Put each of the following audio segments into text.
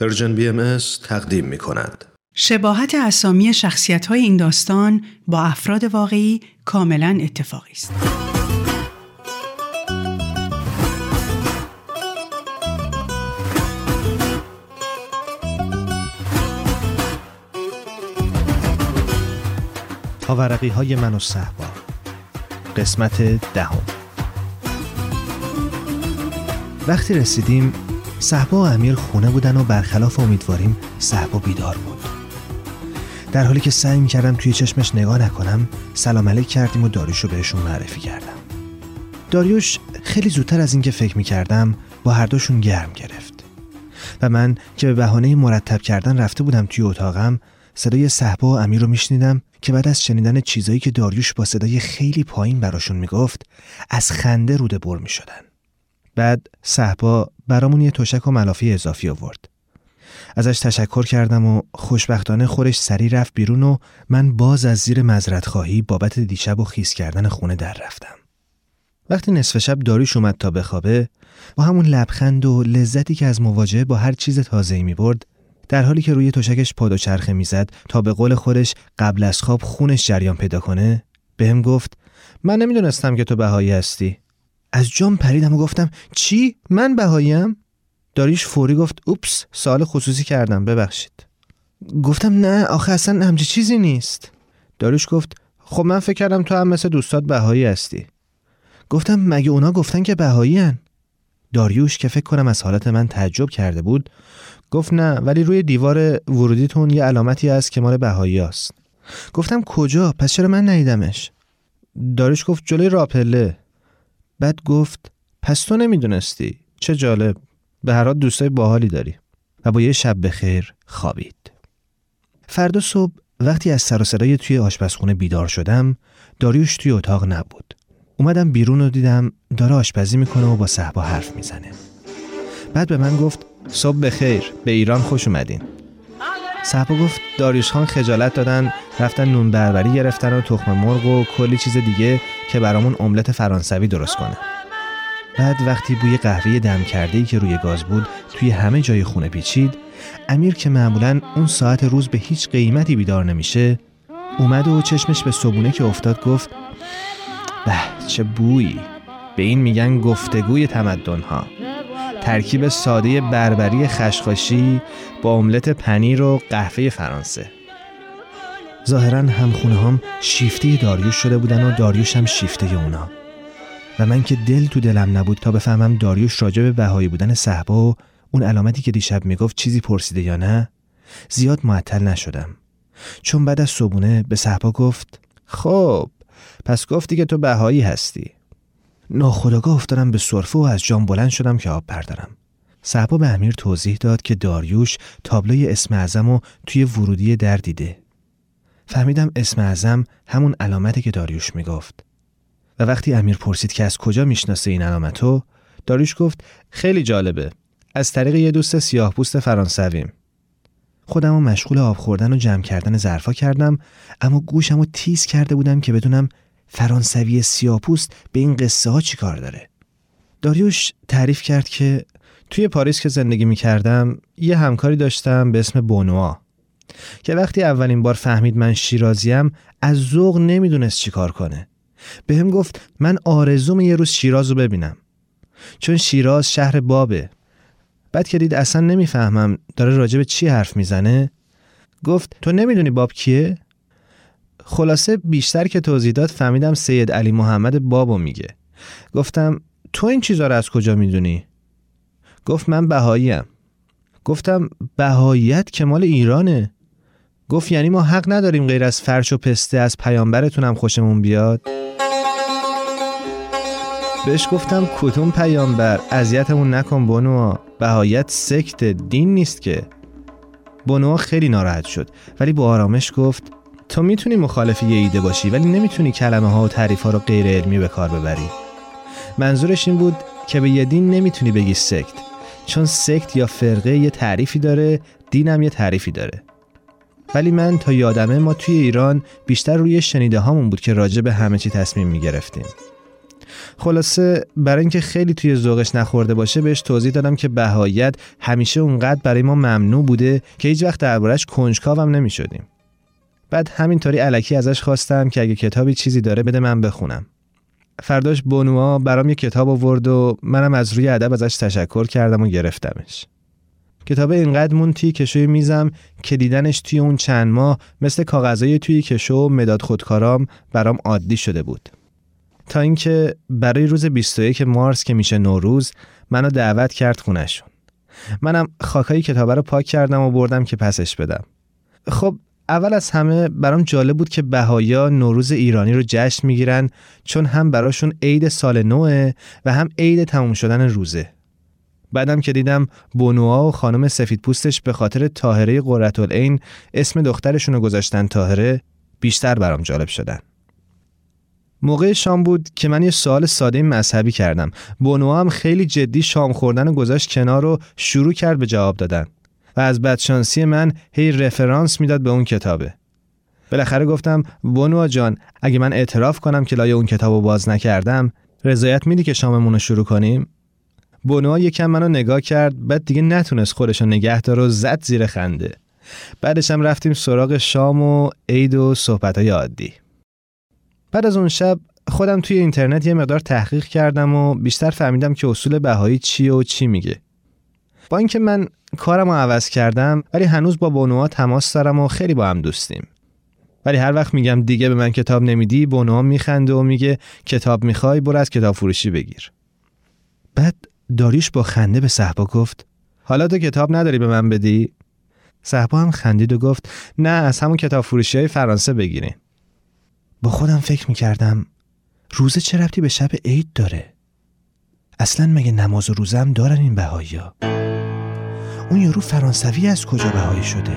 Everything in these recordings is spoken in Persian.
پرژن بی ام تقدیم می کند. شباهت اسامی شخصیت های این داستان با افراد واقعی کاملا اتفاقی است. پاورقی های من و صحبا قسمت دهم وقتی رسیدیم صحبا و امیر خونه بودن و برخلاف امیدواریم صحبا بیدار بود. در حالی که سعی کردم توی چشمش نگاه نکنم سلام علیک کردیم و داریوش رو بهشون معرفی کردم. داریوش خیلی زودتر از اینکه فکر می‌کردم با هر دوشون گرم گرفت. و من که به بهانه مرتب کردن رفته بودم توی اتاقم صدای صحبا و امیر رو میشنیدم که بعد از شنیدن چیزایی که داریوش با صدای خیلی پایین براشون می‌گفت از خنده روده بر می‌شدن. بعد صحبا برامون یه تشک و ملافی اضافی آورد. ازش تشکر کردم و خوشبختانه خورش سری رفت بیرون و من باز از زیر مزرت خواهی بابت دیشب و خیس کردن خونه در رفتم. وقتی نصف شب داریش اومد تا بخوابه با همون لبخند و لذتی که از مواجهه با هر چیز تازه‌ای می برد در حالی که روی تشکش پاد و چرخه می‌زد تا به قول خودش قبل از خواب خونش جریان پیدا کنه بهم گفت من نمی‌دونستم که تو بهایی هستی. از جام پریدم و گفتم چی؟ من بهاییم داریش فوری گفت اوپس سال خصوصی کردم ببخشید. گفتم نه آخه اصلا همچی چیزی نیست. داریش گفت خب من فکر کردم تو هم مثل دوستات بهایی هستی. گفتم مگه اونا گفتن که بهایی هن؟ داریوش که فکر کنم از حالت من تعجب کرده بود گفت نه ولی روی دیوار ورودیتون یه علامتی هست که مال بهایی هست. گفتم کجا؟ پس چرا من ندیدمش؟ داریش گفت جلوی راپله. بعد گفت پس تو نمی‌دونستی؟ چه جالب. به هر حال دوستای باحالی داری. و با یه شب بخیر خوابید. فردا صبح وقتی از سر و صدای توی آشپزخونه بیدار شدم داریوش توی اتاق نبود. اومدم بیرون و دیدم داره آشپزی می‌کنه و با صحبا حرف می‌زنه. بعد به من گفت صبح بخیر به ایران خوش اومدین. صحبا گفت داریوش خان خجالت دادن رفتن نون بربری گرفتن و تخم مرغ و کلی چیز دیگه که برامون املت فرانسوی درست کنه. بعد وقتی بوی قهوه دم کرده ای که روی گاز بود توی همه جای خونه پیچید امیر که معمولا اون ساعت روز به هیچ قیمتی بیدار نمیشه اومد و چشمش به صبونه که افتاد گفت به چه بویی؟ به این میگن گفتگوی تمدن ها ترکیب ساده بربری خشخاشی با املت پنیر و قهوه فرانسه. ظاهرا همخونه هم شیفته داریوش شده بودن و داریوش هم شیفته اونا. و من که دل تو دلم نبود تا بفهمم داریوش راجع به بهایی بودن صحبا و اون علامتی که دیشب می‌گفت چیزی پرسیده یا نه زیاد معطل نشدم. چون بعد از صبونه به صحبا گفت خب پس گفتی که تو بهایی هستی. ناخداگاه افتادم به صرفه و از جام بلند شدم که آب بردارم. صحبا به امیر توضیح داد که داریوش تابلوی اسم اعظم و توی ورودی در دیده. فهمیدم اسم اعظم همون علامتی که داریوش می‌گفت. و وقتی امیر پرسید که از کجا می‌شناسه این علامتو داریوش گفت خیلی جالبه. از طریق یه دوست سیاه پوست فرانسویم. خودم رو مشغول آب خوردن و جمع کردن ظرفا کردم اما گوشم رو تیز کرده بودم که بدونم فرانسوی سیاپوست به این قصه ها چی کار داره؟ داریوش تعریف کرد که توی پاریس که زندگی می کردم یه همکاری داشتم به اسم بونوا که وقتی اولین بار فهمید من شیرازیم از ذوق نمی‌دونست چی کار کنه. به هم گفت من آرزوم یه روز شیراز رو ببینم. چون شیراز شهر بابه. بعد که دید اصلا نمی‌فهمم داره راجع به چی حرف می‌زنه گفت تو نمی‌دونی باب کیه؟ خلاصه بیشتر که توضیح داد فهمیدم سید علی محمد بابو میگه. گفتم تو این چیزا رو از کجا می‌دونی؟ گفت من بهاییم. گفتم بهاییت که مال ایرانه. گفت یعنی ما حق نداریم غیر از فرش و پسته از پیامبرتون خوشمون بیاد. بهش گفتم کدوم پیامبر؟ اذیتمون نکن بنوا بهایت سکت دین نیست که. بنوا خیلی ناراحت شد ولی با آرامش گفت تو می‌تونی مخالف یه ایده باشی ولی نمی‌تونی کلمه ها و تعریف ها رو غیر علمی به کار ببری. منظورش این بود که به یه دین نمی‌تونی بگی سکت چون سکت یا فرقه یه تعریفی داره دینم یه تعریفی داره. ولی من تا یادمه ما توی ایران بیشتر روی شنیده هامون بود که راجع به همه چی تصمیم می‌گرفتیم. خلاصه برای اینکه خیلی توی ذوقش نخورده باشه بهش توضیح دادم که بهایت همیشه اونقدر برای ما ممنوع بوده که هیچ وقت دربارش کنجکاوم نمی‌شدیم. بعد همینطوری علکی ازش خواستم که اگه کتابی چیزی داره بده من بخونم. فرداش بونوا برام یه کتاب آورد و منم از روی ادب ازش تشکر کردم و گرفتمش. کتاب اینقدر مون توی کشوی میزم که دیدنش توی اون چند ماه مثل کاغذای توی کشو و مداد خودکارام برام عادی شده بود. تا اینکه برای روز 21 مارس که میشه نوروز منو دعوت کرد خونشون منم خاکای کتابه رو پاک کردم و بردم که پسش بدم. خب اول از همه برام جالب بود که بهایا نوروز ایرانی رو جشن می‌گیرن چون هم براشون عید سال نوه و هم عید تموم شدن روزه. بعدم که دیدم بونوا و خانم سفید پوستش به خاطر تاهره قرتالعین اسم دخترشون رو گذاشتن تاهره بیشتر برام جالب شدن. موقع شام بود که من یه سوال ساده مذهبی کردم. بونوا هم خیلی جدی شام خوردن و گذاشت کنار رو شروع کرد به جواب دادن. و از بدشانسی من هی رفرانس می‌داد به اون کتابه. بالاخره گفتم بونوا جان اگه من اعتراف کنم که لای اون کتاب رو باز نکردم رضایت میدی که شاممون رو شروع کنیم؟ بونوا یکم منو نگاه کرد بعد دیگه نتونست خودش رو نگه داره و زد زیر خنده. بعدش هم رفتیم سراغ شام و عید و صحبت عادی. بعد از اون شب خودم توی اینترنت یه مقدار تحقیق کردم و بیشتر فهمیدم که اصول بهایی چیه و چی میگه. با اینکه من کارم رو عوض کردم ولی هنوز با بونوا تماس دارم و خیلی با هم دوستیم. ولی هر وقت میگم دیگه به من کتاب نمیدی بونوا میخنده و میگه کتاب می‌خوای برو از کتاب فروشی بگیر. بعد داریش با خنده به صحبا گفت حالا تو کتاب نداری به من بدی؟ صحبا هم خندید و گفت نه از همون کتاب فروشی های فرانسه بگیرین. با خودم فکر می‌کردم روزه چه ربطی به شب عید داره؟ اصلا مگه نماز و روزه هم دارن این بهایی ها اون یارو فرانسوی از کجا بهایی شده؟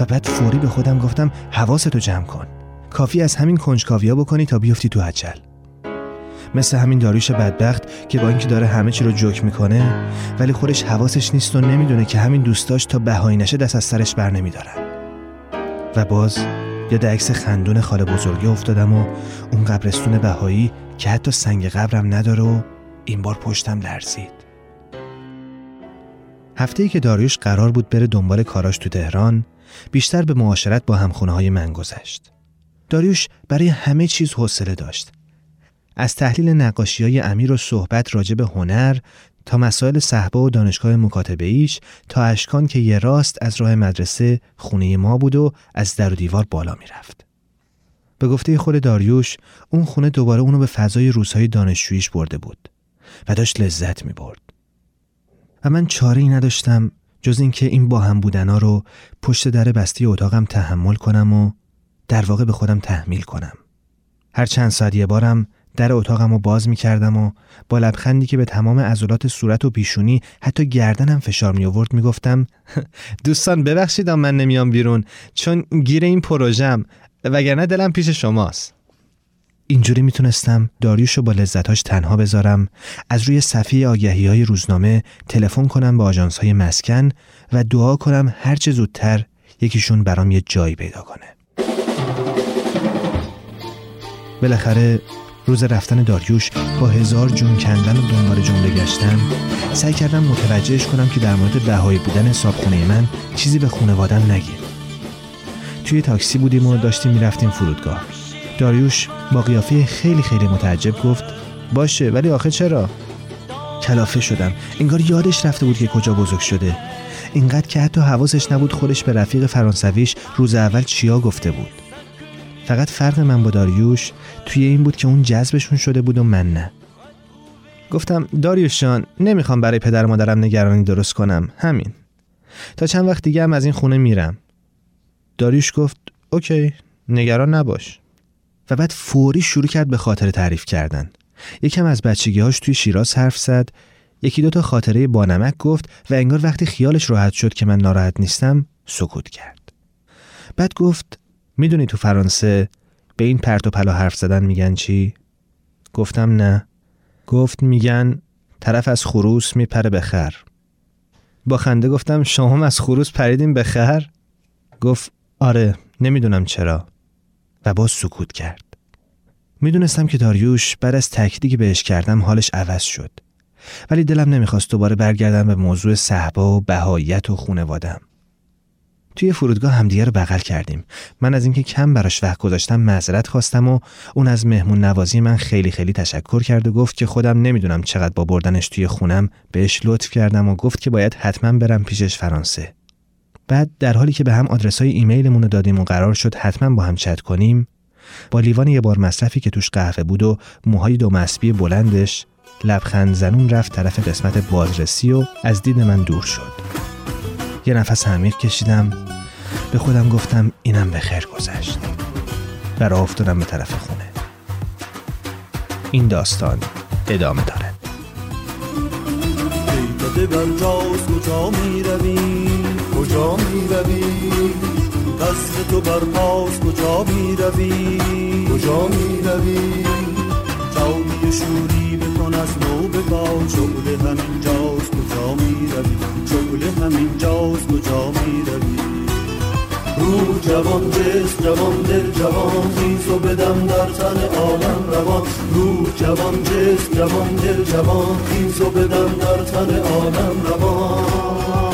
و بعد فوری به خودم گفتم حواستو جمع کن. کافی از همین کنجکاوی ها بکنی تا بیفتی تو عجل. مثل همین داریوش بدبخت که با اینکه داره همه چی رو جوک می‌کنه ولی خودش حواسش نیست و نمی‌دونه که همین دوستاش تا بهایی نشه دست از سرش بر نمیدارن. و باز یاد عکس خندون خاله بزرگی افتادم و اون قبرستون بهایی که حتی سنگ قبرم نداره و این بار پشتم لرزید. هفته ای که داریوش قرار بود بره دنبال کاراش تو تهران بیشتر به معاشرت با همخونه های من گذشت داریوش برای همه چیز حوصله داشت از تحلیل نقاشی های امیر و صحبت راجع به هنر تا مسائل صحبه و دانشگاه مکاتبه ایش تا اشکان که یه راست از راه مدرسه خونه ما بود و از در و دیوار بالا می‌رفت. به گفته خود داریوش اون خونه دوباره اونو به فضای روزهای دانشجوییش برده بود و داشت لذت می برد. و من چاره ای نداشتم جز اینکه این با هم بودنا رو پشت در بستی اتاقم تحمل کنم و در واقع به خودم تحمیل کنم. هر چند ساعت یه بارم در اتاقم رو باز می کردم و با لبخندی که به تمام عضلات صورت و پیشونی حتی گردنم فشار می آورد می گفتم دوستان ببخشید من نمیام بیرون چون گیر این پروژم وگرنه دلم پیش شماست اینجوری می‌تونستم داریوش رو با لذتاش تنها بذارم. از روی صفحه آگهی های روزنامه تلفن کنم به آژانس های مسکن و دعا کنم هرچه زودتر یکیشون برام یه جایی پیدا کنه. بالاخره روز رفتن داریوش با هزار جون کندن و دنبال جمله گشتن سعی کردم متوجهش کنم که در مورد بهایی بودن حساب من چیزی به خونوادم نگه توی تاکسی بودیم و داشتیم می‌رفتیم فرودگاه. داریوش با قیافه خیلی خیلی متعجب گفت باشه ولی آخه چرا؟ کلافه شدم انگار یادش رفته بود که کجا بزرگ شده. اینقدر که حتی حواسش نبود خودش به رفیق فرانسویش روز اول چیا گفته بود. فقط فرق من با داریوش توی این بود که اون جذبشون شده بود و من نه. گفتم داریوش جان نمی‌خوام برای پدر مادرم نگرانی درست کنم همین. تا چند وقت دیگه هم از این خونه میرم. داریوش گفت اوکی نگران نباش. و بعد فوری شروع کرد به خاطر تعریف کردن. یکم از بچگیهاش توی شیراز حرف زد. یکی دوتا خاطره بانمک گفت و انگار وقتی خیالش راحت شد که من ناراحت نیستم سکوت کرد. بعد گفت می‌دونی تو فرانسه به این پرت و پلا حرف زدن میگن چی؟ گفتم نه. گفت میگن طرف از خروس میپره به خر. با خنده گفتم شما هم از خروس پریدیم به خر؟ گفت آره نمی‌دونم چرا. و باز سکوت کرد. می‌دونستم که داریوش بعد از تأکیدی که بهش کردم حالش عوض شد. ولی دلم نمی‌خواست دوباره برگردم به موضوع صحبا و بهاییت و خونوادم توی فرودگاه همدیگه رو بغل کردیم. من از اینکه کم براش وقت گذاشتم معذرت خواستم و اون از مهمون نوازی من خیلی خیلی تشکر کرد و گفت که خودم نمی‌دونم چقدر با بردنش توی خونم بهش لطف کردم و گفت که باید حتما برم پیشش فرانسه. بعد در حالی که به هم آدرس های ایمیلمون رو دادیم و قرار شد حتما با هم چت کنیم با لیوان یه بار مصرفی که توش قهوه بود و موهای دو مسبی بلندش لبخند زنون رفت طرف قسمت بازرسی و از دید من دور شد. یه نفس عمیق کشیدم به خودم گفتم اینم به خیر گذشت. و راه افتادم به طرف خونه. این داستان ادامه داره روی تو بر پاس کجا می روی کجا می روی جاوی شوری بکن از نو بگا شغل همین جاست کجا می روی شغل همین جاست کجا می روی رو جوان جس جوان دل جوان خیز و بدم در تن عالم روان. رو جوان جس جوان دل جوان خیز و بدم در تن عالم روان.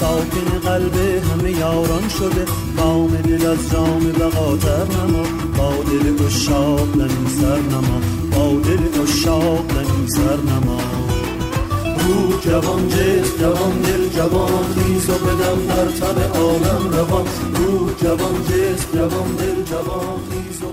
ساکن قلب همه یاران شده. بام دل از جام بقاتر نما. با دل اشاق لنی سر نما. با دل اشاق لنی سر نما. رو جوان جس جوان دل جوان خیز و بدم در تب عالم روان. رو جوان جس جوان دل جوان خیز و